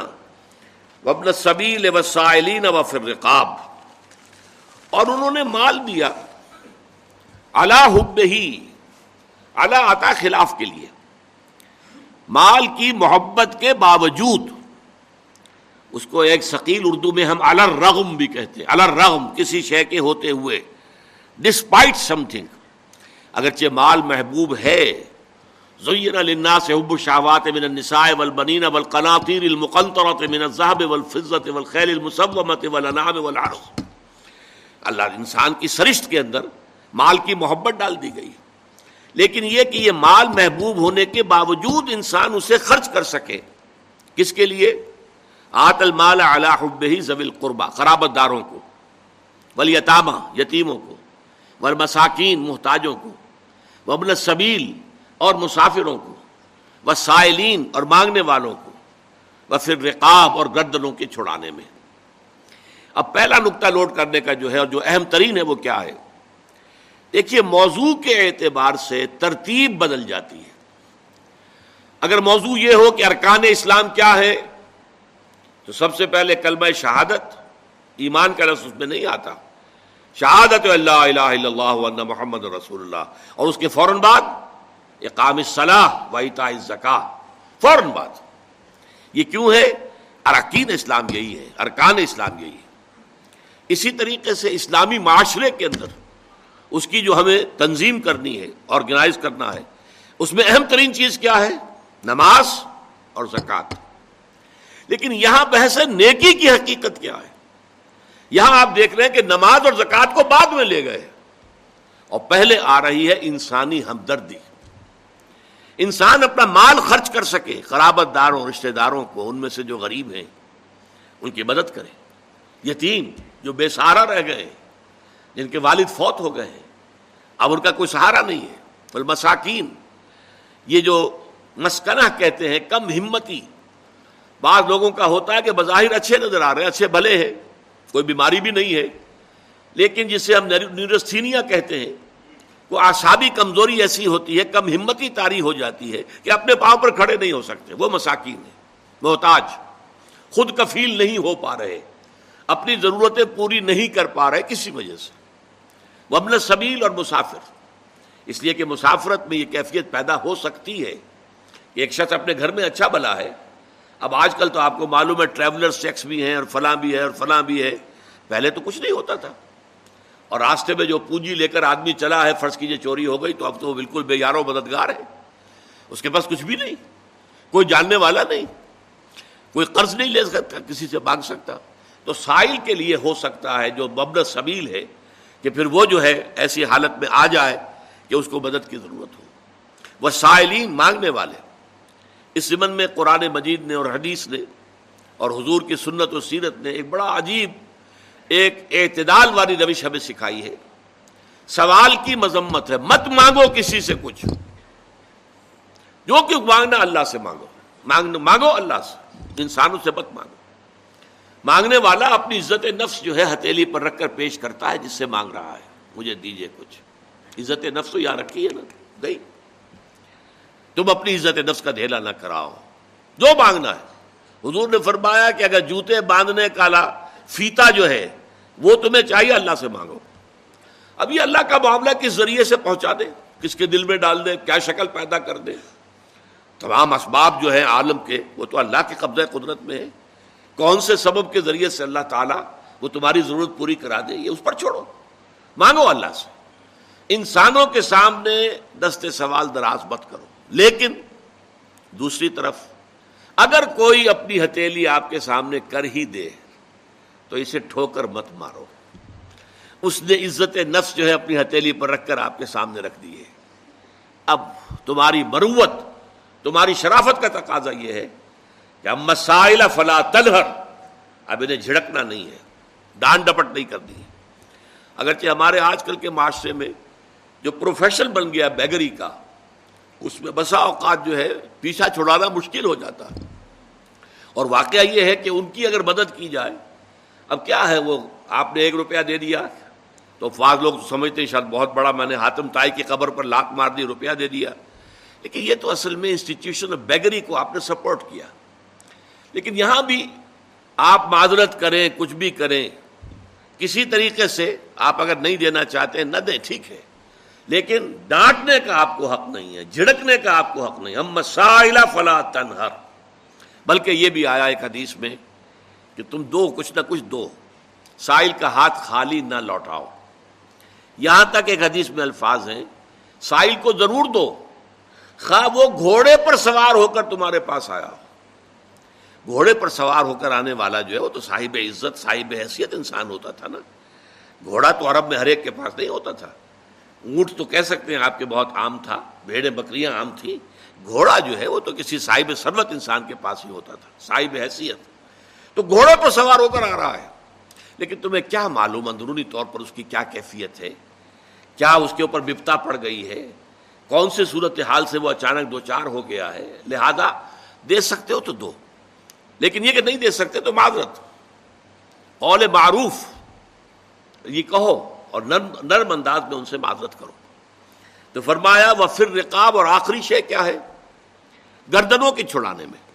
وبن صبیل وسائلین و فرقاب اور انہوں نے مال دیا اللہ حب ہی اللہ عطا خلاف کے لیے۔ مال کی محبت کے باوجود اس کو ایک ثقیل اردو میں ہم الرغم بھی کہتے ہیں۔ الرغم، کسی شے کے ہوتے ہوئے۔ ڈسپائٹ سم تھنگ اگرچہ مال محبوب ہے زین للناس حب الشہوات من النساء والبنین والقناطیر المقنطرة من الذهب والفضة والخيل المسومة والانعام والعرض۔ اللہ انسان کی سرشت کے اندر مال کی محبت ڈال دی گئی۔ لیکن یہ کہ یہ مال محبوب ہونے کے باوجود انسان اسے خرچ کر سکے، کس کے لیے؟ آت المال علی حب ہی زویل قربا قرابت داروں کو ولیتامہ یتیموں کو ورمساکین محتاجوں کو وبن سبیل اور مسافروں کو و سائلین اور مانگنے والوں کو و پھر رقاب اور گردنوں کے چھڑانے میں۔ اب پہلا نقطہ لوڈ کرنے کا جو ہے اور جو اہم ترین ہے وہ کیا ہے؟ دیکھیے، موضوع کے اعتبار سے ترتیب بدل جاتی ہے۔ اگر موضوع یہ ہو کہ ارکان اسلام کیا ہے، تو سب سے پہلے کلمہ شہادت، ایمان کا لفظ اس میں نہیں آتا۔ شہادت اللہ الہ الا اللہ محمد رسول اللہ۔ اور اس کے فوراً بعد اقام صلاح و زکا فوراً بعد۔ یہ کیوں ہے؟ اراکین اسلام یہی ہے، ارکان اسلام یہی ہے۔ اسی طریقے سے اسلامی معاشرے کے اندر اس کی جو ہمیں تنظیم کرنی ہے آرگنائز کرنا ہے، اس میں اہم ترین چیز کیا ہے؟ نماز اور زکوٰۃ لیکن یہاں بحث ہے نیکی کی حقیقت کیا ہے۔ یہاں آپ دیکھ رہے ہیں کہ نماز اور زکوٰۃ کو بعد میں لے گئے۔ اور پہلے آ رہی ہے انسانی ہمدردی۔ انسان اپنا مال خرچ کر سکے خرابت داروں، رشتہ داروں کو، ان میں سے جو غریب ہیں، ان کی مدد کرے۔ یتیم جو بے سہارا رہ گئے، جن کے والد فوت ہو گئے ہیں، اب ان کا کوئی سہارا نہیں ہے۔ المساکین یہ جو مسکنہ کہتے ہیں، کم ہمتی۔ بعض لوگوں کا ہوتا ہے کہ بظاہر اچھے نظر آ رہے ہیں، اچھے بھلے ہیں، کوئی بیماری بھی نہیں ہے۔ لیکن جسے ہم نیورستھینیا کہتے ہیں وہ آسابی کمزوری ایسی ہوتی ہے، کم ہمتی تاری ہو جاتی ہے کہ اپنے پاؤں پر کھڑے نہیں ہو سکتے۔ وہ مساکین ہیں، محتاج۔ خود کفیل نہیں ہو پا رہے۔ اپنی ضرورتیں پوری نہیں کر پا رہے، کسی وجہ سے۔ وبن سبیل اور مسافر۔ اس لیے کہ مسافرت میں یہ کیفیت پیدا ہو سکتی ہے کہ ایک شخص اپنے گھر میں اچھا بلا ہے۔ اب آج کل تو آپ کو معلوم ہے ٹریولر سیکس بھی ہیں اور فلاں بھی ہے اور فلاں بھی ہے۔ پہلے تو کچھ نہیں ہوتا تھا۔ اور راستے میں جو پونجی لے کر آدمی چلا ہے، فرض کیجیے چوری ہو گئی، تو اب تو وہ بالکل بے یارو مددگار ہے۔ اس کے پاس کچھ بھی نہیں، کوئی جاننے والا نہیں، کوئی قرض نہیں لے سکتا، کسی سے مانگ سکتا۔ تو سائل کے لیے ہو سکتا ہے، جو مبن سبیل ہے، کہ پھر وہ جو ہے ایسی حالت میں آ جائے کہ اس کو مدد کی ضرورت ہو۔ وہ سائلین مانگنے والے۔ اس زمن میں قرآن مجید نے اور حدیث نے اور حضور کی سنت و سیرت نے ایک بڑا عجیب ایک اعتدال والی روش ہمیں سکھائی ہے۔ سوال کی مذمت ہے، مت مانگو کسی سے کچھ۔ جو کہ مانگنا اللہ سے مانگو۔ مانگو اللہ سے، انسانوں سے مت مانگو۔ مانگنے والا اپنی عزت نفس جو ہے ہتھیلی پر رکھ کر پیش کرتا ہے، جس سے مانگ رہا ہے۔ مجھے دیجیے کچھ۔ عزت نفس تو یہاں رکھی ہے نا؟ گئی تم اپنی عزت نفس کا دھیلا نہ کراؤ۔ جو مانگنا ہے۔ حضور نے فرمایا کہ اگر جوتے باندھنے کالا، فیتا جو ہے وہ تمہیں چاہیے اللہ سے مانگو۔ ابھی اللہ کا معاملہ کس ذریعے سے پہنچا دے؟ کس کے دل میں ڈال دے؟ کیا شکل پیدا کر دے؟ تمام اسباب جو ہیں عالم کے، وہ تو اللہ کے قبضہ قدرت میں ہے کون سے سبب کے ذریعے سے اللہ تعالیٰ وہ تمہاری ضرورت پوری کرا دے؟ یہ اس پر چھوڑو۔ مانگو اللہ سے۔ انسانوں کے سامنے دستے سوال دراز مت کرو۔ لیکن دوسری طرف، اگر کوئی اپنی ہتھیلی آپ کے سامنے کر ہی دے تو اسے ٹھوکر مت مارو۔ اس نے عزت نفس جو ہے اپنی ہتھیلی پر رکھ کر آپ کے سامنے رکھ دی ہے۔ اب تمہاری مروت، تمہاری شرافت کا تقاضا یہ ہے کہ اب مسائل فلا تلہر اب انہیں جھڑکنا نہیں ہے، ڈانٹ ڈپٹ نہیں کرنی ہے۔ اگرچہ ہمارے آج کل کے معاشرے میں جو پروفیشن بن گیا بیگری کا، اس میں بسا اوقات جو ہے پیچھا چھڑانا مشکل ہو جاتا۔ ہے اور واقعہ یہ ہے کہ ان کی اگر مدد کی جائے اب کیا ہے وہ؟ آپ نے ایک روپیہ دے دیا۔ تو فاض لوگ سمجھتے ہیں شاید بہت بڑا میں نے ہاتم تائی کی قبر پر لاکھ مار دی، روپیہ دے دیا۔ لیکن یہ تو اصل میں انسٹیٹیوشن آف بیگری کو آپ نے سپورٹ کیا۔ لیکن یہاں بھی آپ معذرت کریں، کچھ بھی کریں، کسی طریقے سے آپ اگر نہیں دینا چاہتے، نہ دیں، ٹھیک ہے۔ لیکن ڈانٹنے کا آپ کو حق نہیں ہے، جھڑکنے کا آپ کو حق نہیں۔ ہم مسائل فلا تنہر۔ بلکہ یہ بھی آیا ایک حدیث میں۔ کہ تم دو، کچھ نہ کچھ دو۔ سائل کا ہاتھ خالی نہ لوٹاؤ۔ یہاں تک ایک حدیث میں الفاظ ہیں سائل کو ضرور دو۔ خواہ وہ گھوڑے پر سوار ہو کر تمہارے پاس آیا ہو۔ گھوڑے پر سوار ہو کر آنے والا جو ہے، وہ تو صاحب عزت، صاحب حیثیت انسان ہوتا تھا نا۔ گھوڑا تو عرب میں ہر ایک کے پاس نہیں ہوتا تھا۔ اونٹ تو کہہ سکتے ہیں آپ کے بہت عام تھا، بھیڑیں بکریاں عام تھیں۔ گھوڑا جو ہے، وہ تو کسی صاحب سروت انسان کے پاس ہی ہوتا تھا، صاحب حیثیت۔ تو گھوڑے پر سوار ہو کر آ رہا ہے۔ لیکن تمہیں کیا معلوم اندرونی طور پر اس کی کیا کیفیت ہے؟ کیا اس کے اوپر بپتا پڑ گئی ہے؟ کون سے صورت حال سے وہ اچانک دو چار ہو گیا ہے؟ لہذا دے سکتے ہو تو دو۔ لیکن یہ کہ نہیں دے سکتے تو معذرت۔ قول معروف، یہ کہو اور نرم نرم انداز میں ان سے معذرت کرو۔ تو فرمایا وہ پھر رقاب اور آخری شے کیا ہے؟ گردنوں کے چھڑانے میں۔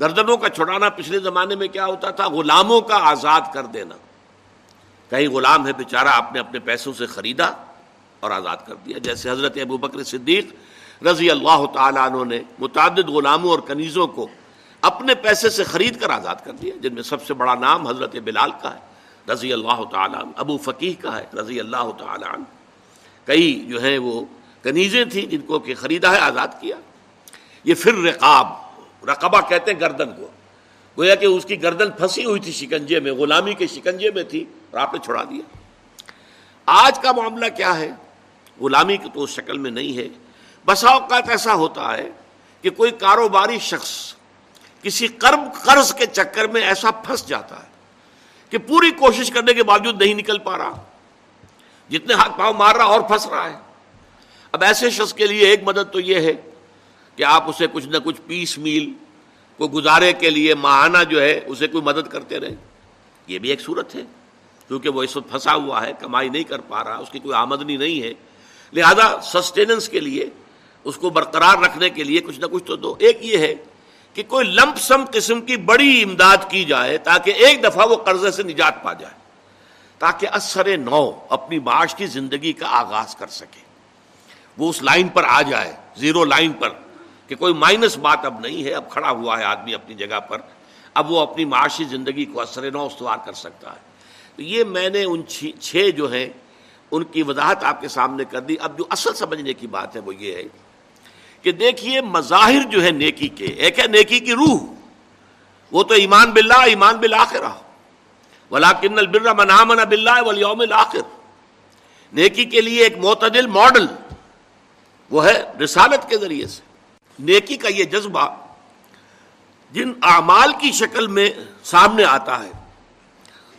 گردنوں کا چھڑانا پچھلے زمانے میں کیا ہوتا تھا؟ غلاموں کا آزاد کر دینا۔ کہیں غلام ہے بیچارہ، آپ نے اپنے پیسوں سے خریدا اور آزاد کر دیا۔ جیسے حضرت ابو بکر صدیق رضی اللہ تعالیٰ عنہ نے متعدد غلاموں اور کنیزوں کو اپنے پیسے سے خرید کر آزاد کر دیا، جن میں سب سے بڑا نام حضرت بلال کا ہے، رضی اللہ تعالیٰ ابو فقیح کا ہے، رضی اللہ تعالیٰ عنہ۔ کئی جو ہیں وہ کنیزیں تھیں جن کو کہ خریدا ہے، آزاد کیا۔ یہ پھر رقاب رقبہ کہتے ہیں گردن کو۔ گویا کہ اس کی گردن پھنسی ہوئی تھی شکنجے میں، غلامی کے شکنجے میں تھی، اور آپ نے چھڑا دیا۔ آج کا معاملہ کیا ہے؟ غلامی کی تو اس شکل میں نہیں ہے۔ بسا اوقات ایسا ہوتا ہے کہ کوئی کاروباری شخص کسی قرب قرض کے چکر میں ایسا پھنس جاتا ہے کہ پوری کوشش کرنے کے باوجود نہیں نکل پا رہا۔ جتنے ہاتھ پاؤں مار رہا اور پھنس رہا ہے۔ اب ایسے شخص کے لیے ایک مدد تو یہ ہے کہ آپ اسے کچھ نہ کچھ پیس میل کو گزارے کے لیے ماہانہ جو ہے اسے کوئی مدد کرتے رہے۔ یہ بھی ایک صورت ہے، کیونکہ وہ اس وقت پھنسا ہوا ہے، کمائی نہیں کر پا رہا، اس کی کوئی آمدنی نہیں ہے۔ لہذا سسٹیننس کے لیے، اس کو برقرار رکھنے کے لیے کچھ نہ کچھ تو دو۔ ایک یہ ہے کہ کوئی لمپ سم قسم کی بڑی امداد کی جائے تاکہ ایک دفعہ وہ قرضے سے نجات پا جائے، تاکہ اثر نو اپنی معاش کی زندگی کا آغاز کر سکے۔ وہ اس لائن پر آ جائے، زیرو لائن پر۔ کہ کوئی مائنس بات اب نہیں ہے، اب کھڑا ہوا ہے آدمی اپنی جگہ پر، اب وہ اپنی معاشی زندگی کو اثر نو استوار کر سکتا ہے۔ تو یہ میں نے ان چھ جو ہیں، ان کی وضاحت آپ کے سامنے کر دی۔ اب جو اصل سمجھنے کی بات ہے وہ یہ ہے کہ دیکھیے مظاہر جو ہے نیکی کے، ایک ہے نیکی کی روح۔ وہ تو ایمان باللہ، ایمان بالآخرہ۔ ولاکن البر منامن بلّہ ولیوم الآخر نیکی کے لیے ایک معتدل ماڈل وہ ہے رسالت کے ذریعے سے۔ نیکی کا یہ جذبہ جن اعمال کی شکل میں سامنے آتا ہے۔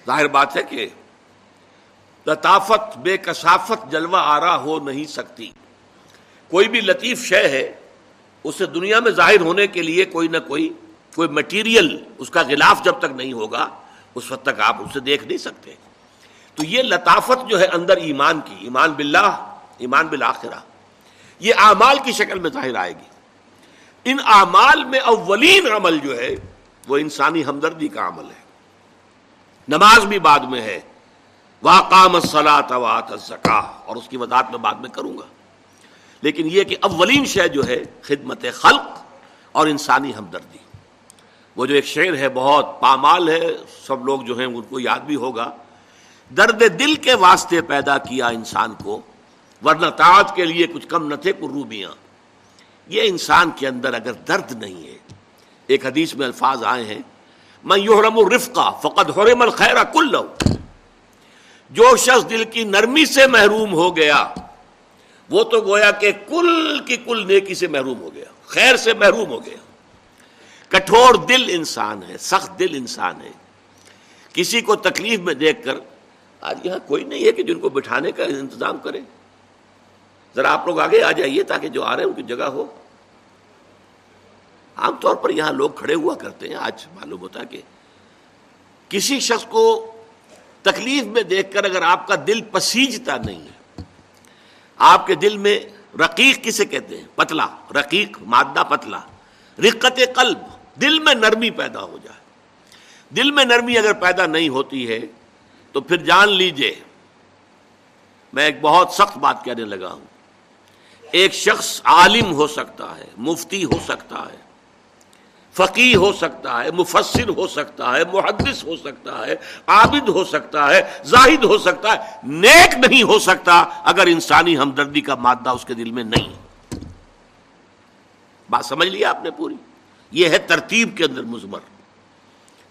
ظاہر بات ہے کہ لطافت، بے کثافت جلوہ آرا ہو نہیں سکتی۔ کوئی بھی لطیف شے ہے، اسے دنیا میں ظاہر ہونے کے لیے کوئی نہ کوئی کوئی مٹیریل اس کا غلاف جب تک نہیں ہوگا، اس وقت تک آپ اسے دیکھ نہیں سکتے۔ تو یہ لطافت جو ہے اندر ایمان کی، ایمان باللہ، ایمان بالآخرہ، یہ اعمال کی شکل میں ظاہر آئے گی۔ ان اعمال میں اولین عمل جو ہے وہ انسانی ہمدردی کا عمل ہے۔ نماز بھی بعد میں ہے۔ واقام سلاۃ زکا اور اس کی وضاحت میں بعد میں کروں گا۔ لیکن یہ کہ اولین شے جو ہے خدمت خلق اور انسانی ہمدردی۔ وہ جو ایک شعر ہے، بہت پامال ہے، سب لوگ جو ہیں ان کو یاد بھی ہوگا۔ درد دل کے واسطے پیدا کیا انسان کو، ورنہ تعت کے لیے کچھ کم نہ تھے قروبیاں یہ انسان کے اندر اگر درد نہیں ہے، ایک حدیث میں الفاظ آئے ہیں میں یحرم الرفقہ فقط حرم الخیر کل جو شخص دل کی نرمی سے محروم ہو گیا، وہ تو گویا کہ کل کی کل نیکی سے محروم ہو گیا، خیر سے محروم ہو گیا۔ کٹھور دل انسان ہے، سخت دل انسان ہے۔ کسی کو تکلیف میں دیکھ کر، آج یہاں کوئی نہیں ہے کہ جن کو بٹھانے کا انتظام کرے۔ ذرا آپ لوگ آگے آ جائیے تاکہ جو آ رہے ہیں ان کی جگہ ہو۔ عام طور پر یہاں لوگ کھڑے ہوا کرتے ہیں۔ آج معلوم ہوتا کہ کسی شخص کو تکلیف میں دیکھ کر اگر آپ کا دل پسیجتا نہیں ہے، آپ کے دل میں رقیق کسے کہتے ہیں؟ پتلا، رقیق، مادہ پتلا، رقت قلب، دل میں نرمی پیدا ہو جائے۔ دل میں نرمی اگر پیدا نہیں ہوتی ہے تو پھر جان لیجیے، میں ایک بہت سخت بات کہنے لگا ہوں۔ ایک شخص عالم ہو سکتا ہے، مفتی ہو سکتا ہے فقی ہو سکتا ہے، مفسر ہو سکتا ہے، محدث ہو سکتا ہے، عابد ہو سکتا ہے، زاہد ہو سکتا ہے۔ نیک نہیں ہو سکتا اگر انسانی ہمدردی کا مادہ اس کے دل میں نہیں بات سمجھ لیا آپ نے پوری؟ یہ ہے ترتیب کے اندر مزمر۔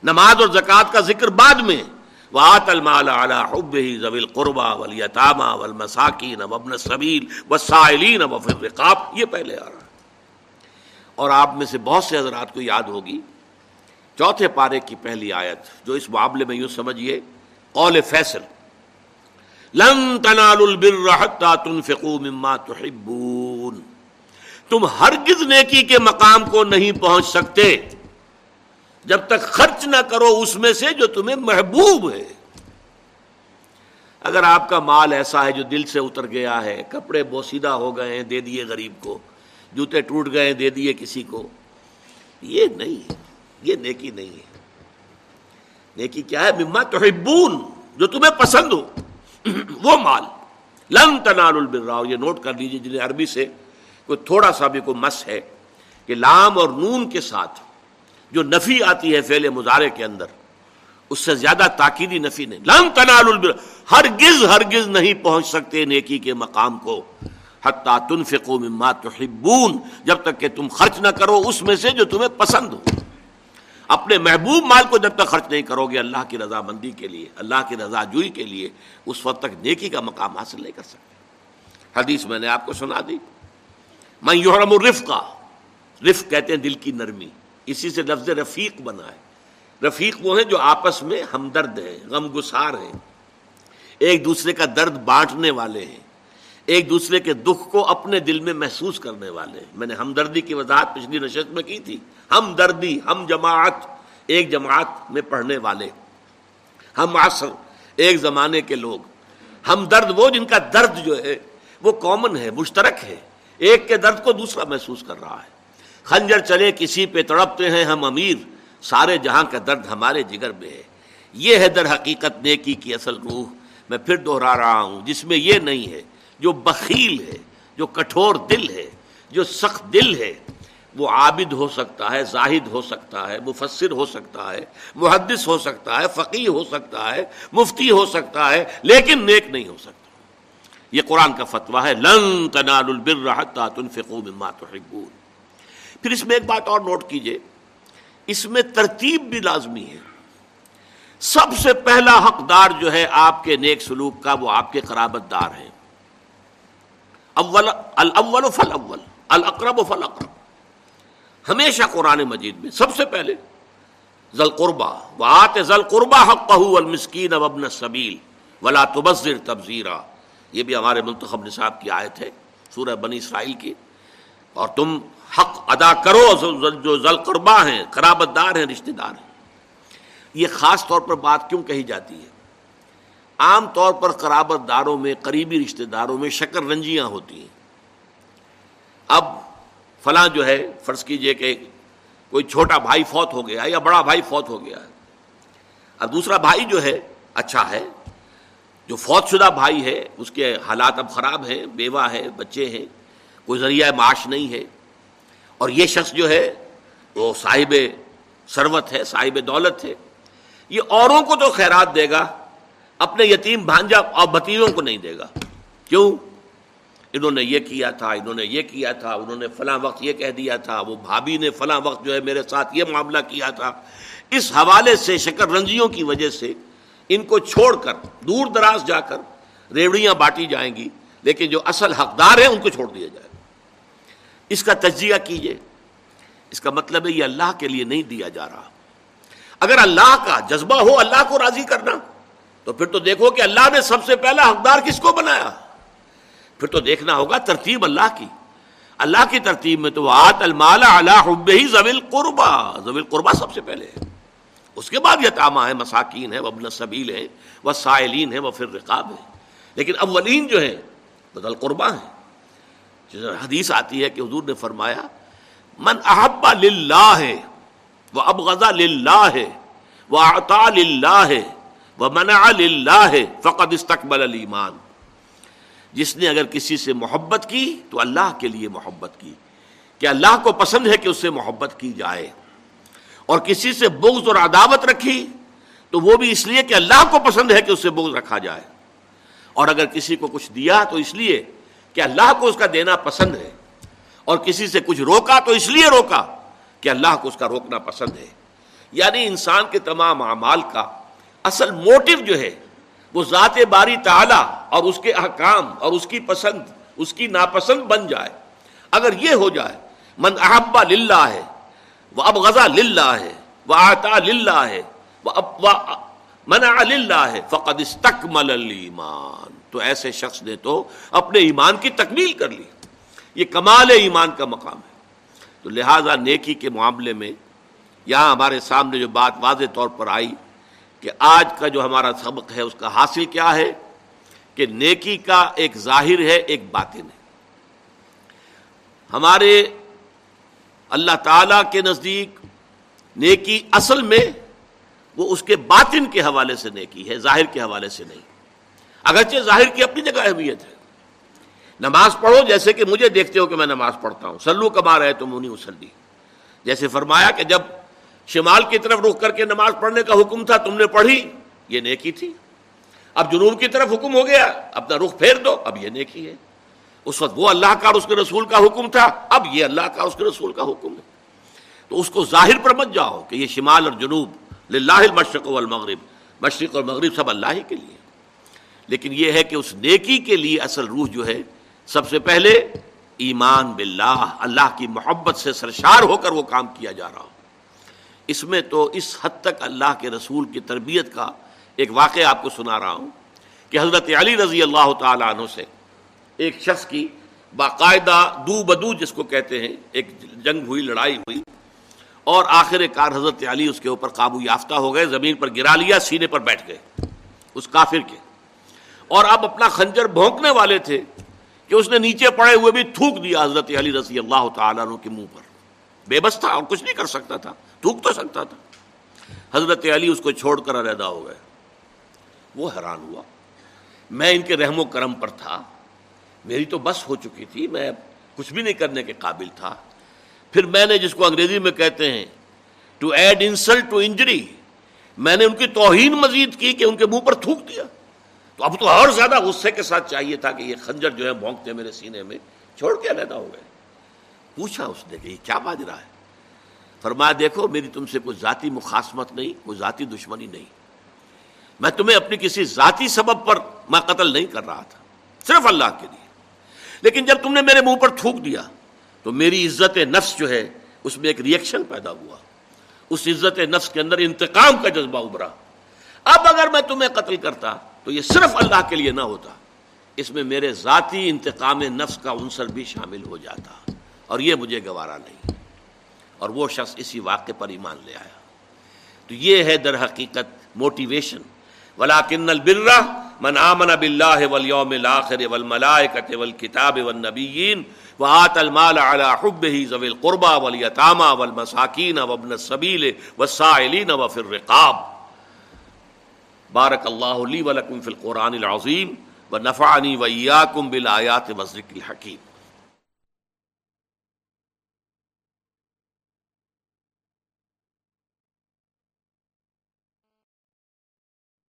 نماز اور زکوٰۃ کا ذکر بعد میں وآت المال على حبه ذوي القربى واليتامى والمساكين وابن السبيل والسائلين وفي الرقاب، یہ پہلے آ رہا ہے۔ اور آپ میں سے بہت سے حضرات کو یاد ہوگی۔ چوتھے پارے کی پہلی آیت، جو اس معاملے میں یوں سمجھیے، قول فیصل، لن تنالوا البر حتى تنفقوا مما تحبون تم ہرگز نیکی کے مقام کو نہیں پہنچ سکتے۔ جب تک خرچ نہ کرو اس میں سے جو تمہیں محبوب ہے۔ اگر آپ کا مال ایسا ہے جو دل سے اتر گیا ہے، کپڑے بوسیدہ ہو گئے ہیں، دے دیے غریب کو، جوتے ٹوٹ گئے ہیں، دے دیے کسی کو، یہ نہیں، یہ نیکی نہیں ہے۔ نیکی کیا ہے؟ مما تحبون، جو تمہیں پسند ہو، وہ مال۔ لن تنال البراؤ یہ نوٹ کر لیجیے جنہیں عربی سے کوئی تھوڑا سا بھی کوئی مس ہے، کہ لام اور نون کے ساتھ جو نفی آتی ہے فعل مظاہرے کے اندر، اس سے زیادہ تاکیدی نفی نہیں۔ لن تنال البر، ہرگز ہرگز نہیں پہنچ سکتے نیکی کے مقام کو۔ حتیٰ تنفقوا مما تحبون، جب تک کہ تم خرچ نہ کرو اس میں سے جو تمہیں پسند ہو۔ اپنے محبوب مال کو جب تک خرچ نہیں کرو گے اللہ کی رضامندی کے لیے، اللہ کی رضا جوئی کے لیے، اس وقت تک نیکی کا مقام حاصل نہیں کر سکتے۔ حدیث میں نے آپ کو سنا دی۔ میں یورم الرف کا رف کہتے ہیں دل کی نرمی۔ اسی سے لفظ رفیق بنا ہے۔ رفیق وہ ہیں جو آپس میں ہمدرد ہیں غم گسار ہیں۔ ایک دوسرے کا درد بانٹنے والے ہیں۔ ایک دوسرے کے دکھ کو اپنے دل میں محسوس کرنے والے ہیں۔ میں نے ہمدردی کی وضاحت پچھلی نشست میں کی تھی۔ ہم دردی ہم جماعت، ایک جماعت میں پڑھنے والے۔ ہم عصر، ایک زمانے کے لوگ۔ ہم درد وہ جن کا درد جو ہے، وہ کامن ہے، مشترک ہے۔ ایک کے درد کو دوسرا محسوس کر رہا ہے۔ خنجر چلے کسی پہ تڑپتے ہیں ہم امیر، سارے جہاں کا درد ہمارے جگر میں ہے۔ یہ ہے در حقیقت نیکی کی اصل روح۔ میں پھر دوہرا رہا ہوں، جس میں یہ نہیں ہے، جو بخیل ہے، جو کٹھور دل ہے، جو سخت دل ہے، وہ عابد ہو سکتا ہے، زاہد ہو سکتا ہے، مفسر ہو سکتا ہے، محدث ہو سکتا ہے فقی ہو سکتا ہے، مفتی ہو سکتا ہے، لیکن نیک نہیں ہو سکتا۔ یہ قرآن کا فتویٰ ہے، لن تنال البر حتى تنفقوا مما تحبون۔ پھر اس میں ایک بات اور نوٹ کیجیے، اس میں ترتیب بھی لازمی ہے۔ سب سے پہلا حقدار جو ہے آپ کے نیک سلوک کا، وہ آپ کے قرابت دار ہیں۔ اول، الاول فل اول الاقرب فل اقرب ہمیشہ قرآن مجید میں، سب سے پہلے ذل قربا وہ آتے ذل قربا حق المسکین ابن سبیل ولا تبذر تبزیرہ یہ بھی ہمارے منتخب نصاب کی آیت ہے، سورہ بنی اسرائیل کی۔ اور تم حق ادا کرو جو ذل قربا ہیں، قرابت دار ہیں، رشتہ دار ہیں۔ یہ خاص طور پر بات کیوں کہی جاتی ہے؟ عام طور پر قرابت داروں میں، قریبی رشتہ داروں میں شکر رنجیاں ہوتی ہیں۔ اب فلاں جو ہے، فرض کیجیے کہ کوئی چھوٹا بھائی فوت ہو گیا یا بڑا بھائی فوت ہو گیا اب دوسرا بھائی جو ہے اچھا ہے، جو فوت شدہ بھائی ہے، اس کے حالات اب خراب ہیں، بیوہ ہے، بچے ہیں، کوئی ذریعہ معاش نہیں ہے۔ اور یہ شخص جو ہے، وہ صاحب ثروت ہے، صاحب دولت ہے۔ یہ اوروں کو تو خیرات دے گا، اپنے یتیم بھانجا اور بتیوں کو نہیں دے گا۔ کیوں؟ انہوں نے یہ کیا تھا، انہوں نے یہ کیا تھا، انہوں نے فلاں وقت یہ کہہ دیا تھا، وہ بھابھی نے فلاں وقت جو ہے میرے ساتھ یہ معاملہ کیا تھا۔ اس حوالے سے شکر رنجیوں کی وجہ سے ان کو چھوڑ کر، دور دراز جا کر ریوڑیاں بانٹی جائیں گی، لیکن جو اصل حقدار ہیں ان کو چھوڑ دیا جائے۔ اس کا تجزیہ کیجیے۔ اس کا مطلب ہے یہ اللہ کے لیے نہیں دیا جا رہا۔ اگر اللہ کا جذبہ ہو اللہ کو راضی کرنا، تو پھر تو دیکھو کہ اللہ نے سب سے پہلا حقدار کس کو بنایا۔ پھر تو دیکھنا ہوگا ترتیب اللہ کی۔ اللہ کی ترتیب میں تو آت المال اللہ ہی زویل قربا زویل قربا سب سے پہلے ہے۔ اس کے بعد یتامہ ہے، مساکین ہے وبن سبیل ہے وہ سائلین ہے وہ پھر رقاب ہے۔ لیکن اولین جو ہے بدل قربا ہے۔ حدیث آتی ہے کہ حضور نے فرمایا، من احبا للہ ہے وہ اب غزہ للہ ہے وہ عطا للہ ہے وہ منع للہ ہے فقط استقبل الایمان. جس نے اگر کسی سے محبت کی تو اللہ کے لیے محبت کی، کہ اللہ کو پسند ہے کہ اس سے محبت کی جائے، اور کسی سے بغض اور عداوت رکھی تو وہ بھی اس لیے کہ اللہ کو پسند ہے کہ اس سے بغض رکھا جائے۔ اور اگر کسی کو کچھ دیا تو اس لیے کہ اللہ کو اس کا دینا پسند ہے اور کسی سے کچھ روکا تو اس لیے روکا کہ اللہ کو اس کا روکنا پسند ہے۔ یعنی انسان کے تمام اعمال کا اصل موٹو جو ہے وہ ذات باری تعالی اور اس کے احکام اور اس کی پسند، اس کی ناپسند بن جائے۔ اگر یہ ہو جائے، من احبا للہ ہے وہ اب غزہ للہ ہے وہ آتا للہ ہے وہ اب منع للہ ہے فقد استکمل الایمان۔ تو ایسے شخص نے تو اپنے ایمان کی تکمیل کر لی۔ یہ کمال ایمان کا مقام ہے۔ تو لہذا نیکی کے معاملے میں یہاں ہمارے سامنے جو بات واضح طور پر آئی کہ آج کا جو ہمارا سبق ہے اس کا حاصل کیا ہے کہ نیکی کا ایک ظاہر ہے، ایک باطن ہے۔ ہمارے اللہ تعالی کے نزدیک نیکی اصل میں وہ اس کے باطن کے حوالے سے نیکی ہے، ظاہر کے حوالے سے نہیں۔ اگرچہ ظاہر کی اپنی جگہ اہمیت ہے۔ نماز پڑھو جیسے کہ مجھے دیکھتے ہو کہ میں نماز پڑھتا ہوں۔ سلو کما رہے تم انہیں اسلی جیسے فرمایا کہ جب شمال کی طرف رخ کر کے نماز پڑھنے کا حکم تھا، تم نے پڑھی، یہ نیکی تھی۔ اب جنوب کی طرف حکم ہو گیا، اپنا رخ پھیر دو، اب یہ نیکی ہے۔ اس وقت وہ اللہ کا اور اس کے رسول کا حکم تھا، اب یہ اللہ کا اس کے رسول کا حکم ہے۔ تو اس کو ظاہر پر مت جاؤ کہ یہ شمال اور جنوب، للہ المشرق والمغرب۔ مشرق اور مغرب سب اللہ ہی کے لیے۔ لیکن یہ ہے کہ اس نیکی کے لیے اصل روح جو ہے، سب سے پہلے ایمان باللہ، اللہ کی محبت سے سرشار ہو کر وہ کام کیا جا رہا ہو۔ اس میں تو اس حد تک اللہ کے رسول کی تربیت کا ایک واقعہ آپ کو سنا رہا ہوں کہ حضرت علی رضی اللہ تعالیٰ عنہ سے ایک شخص کی باقاعدہ دو بدو جس کو کہتے ہیں، ایک جنگ ہوئی، لڑائی ہوئی، اور آخر کار حضرت علی اس کے اوپر قابو یافتہ ہو گئے، زمین پر گرا لیا سینے پر بیٹھ گئے، اس کافر کے۔ اور اب اپنا خنجر بھونکنے والے تھے کہ اس نے نیچے پڑے ہوئے بھی تھوک دیا حضرت علی رضی اللہ تعالیٰ عنہ کے منہ پر۔ بے بس تھا اور کچھ نہیں کر سکتا تھا، تھوک تو سکتا تھا۔ حضرت علی اس کو چھوڑ کر علیحدہ ہو گئے۔ وہ حیران ہوا۔ میں ان کے رحم و کرم پر تھا۔ میری تو بس ہو چکی تھی، میں کچھ بھی نہیں کرنے کے قابل تھا۔ پھر میں نے جس کو انگریزی میں کہتے ہیں to add insult to injury میں نے ان کی توہین مزید کی کہ ان کے منہ پر تھوک دیا۔ تو اب تو اور زیادہ غصے کے ساتھ چاہیے تھا کہ یہ خنجر جو ہے بھونکتے میرے سینے میں، چھوڑ کے علیحدہ ہو گئے۔ پوچھا اس نے کہ یہ کیا باز رہا ہے؟ فرمایا، دیکھو، میری تم سے کوئی ذاتی مخاسمت نہیں، کوئی ذاتی دشمنی نہیں۔ میں تمہیں اپنی کسی ذاتی سبب پر میں قتل نہیں کر رہا تھا، صرف اللہ کے لیے۔ لیکن جب تم نے میرے منہ پر تھوک دیا، تو میری عزت نفس جو ہے، اس میں ایک ریئیکشن پیدا ہوا۔ اس عزت نفس کے اندر انتقام کا جذبہ ابھرا۔ اب اگر میں تمہیں قتل کرتا تو یہ صرف اللہ کے لیے نہ ہوتا، اس میں میرے ذاتی انتقام نفس کا عنصر بھی شامل ہو جاتا اور یہ مجھے گوارا نہیں۔ اور وہ شخص اسی واقعے پر ایمان لے آیا۔ تو یہ ہے در حقیقت موٹیویشن ولاکن البرہ من آمن باللہ والیوم الاخر والملائکۃ والکتاب والنبیین وآت المال على حبه ذوی القربى والیتامى والمساکین وابن السبیل والسائلین وفي الرقاب۔ بارک اللہ لی ولکم فی القرآن العظیم ونفعنی وإیاکم بالآیات والذکر الحکیم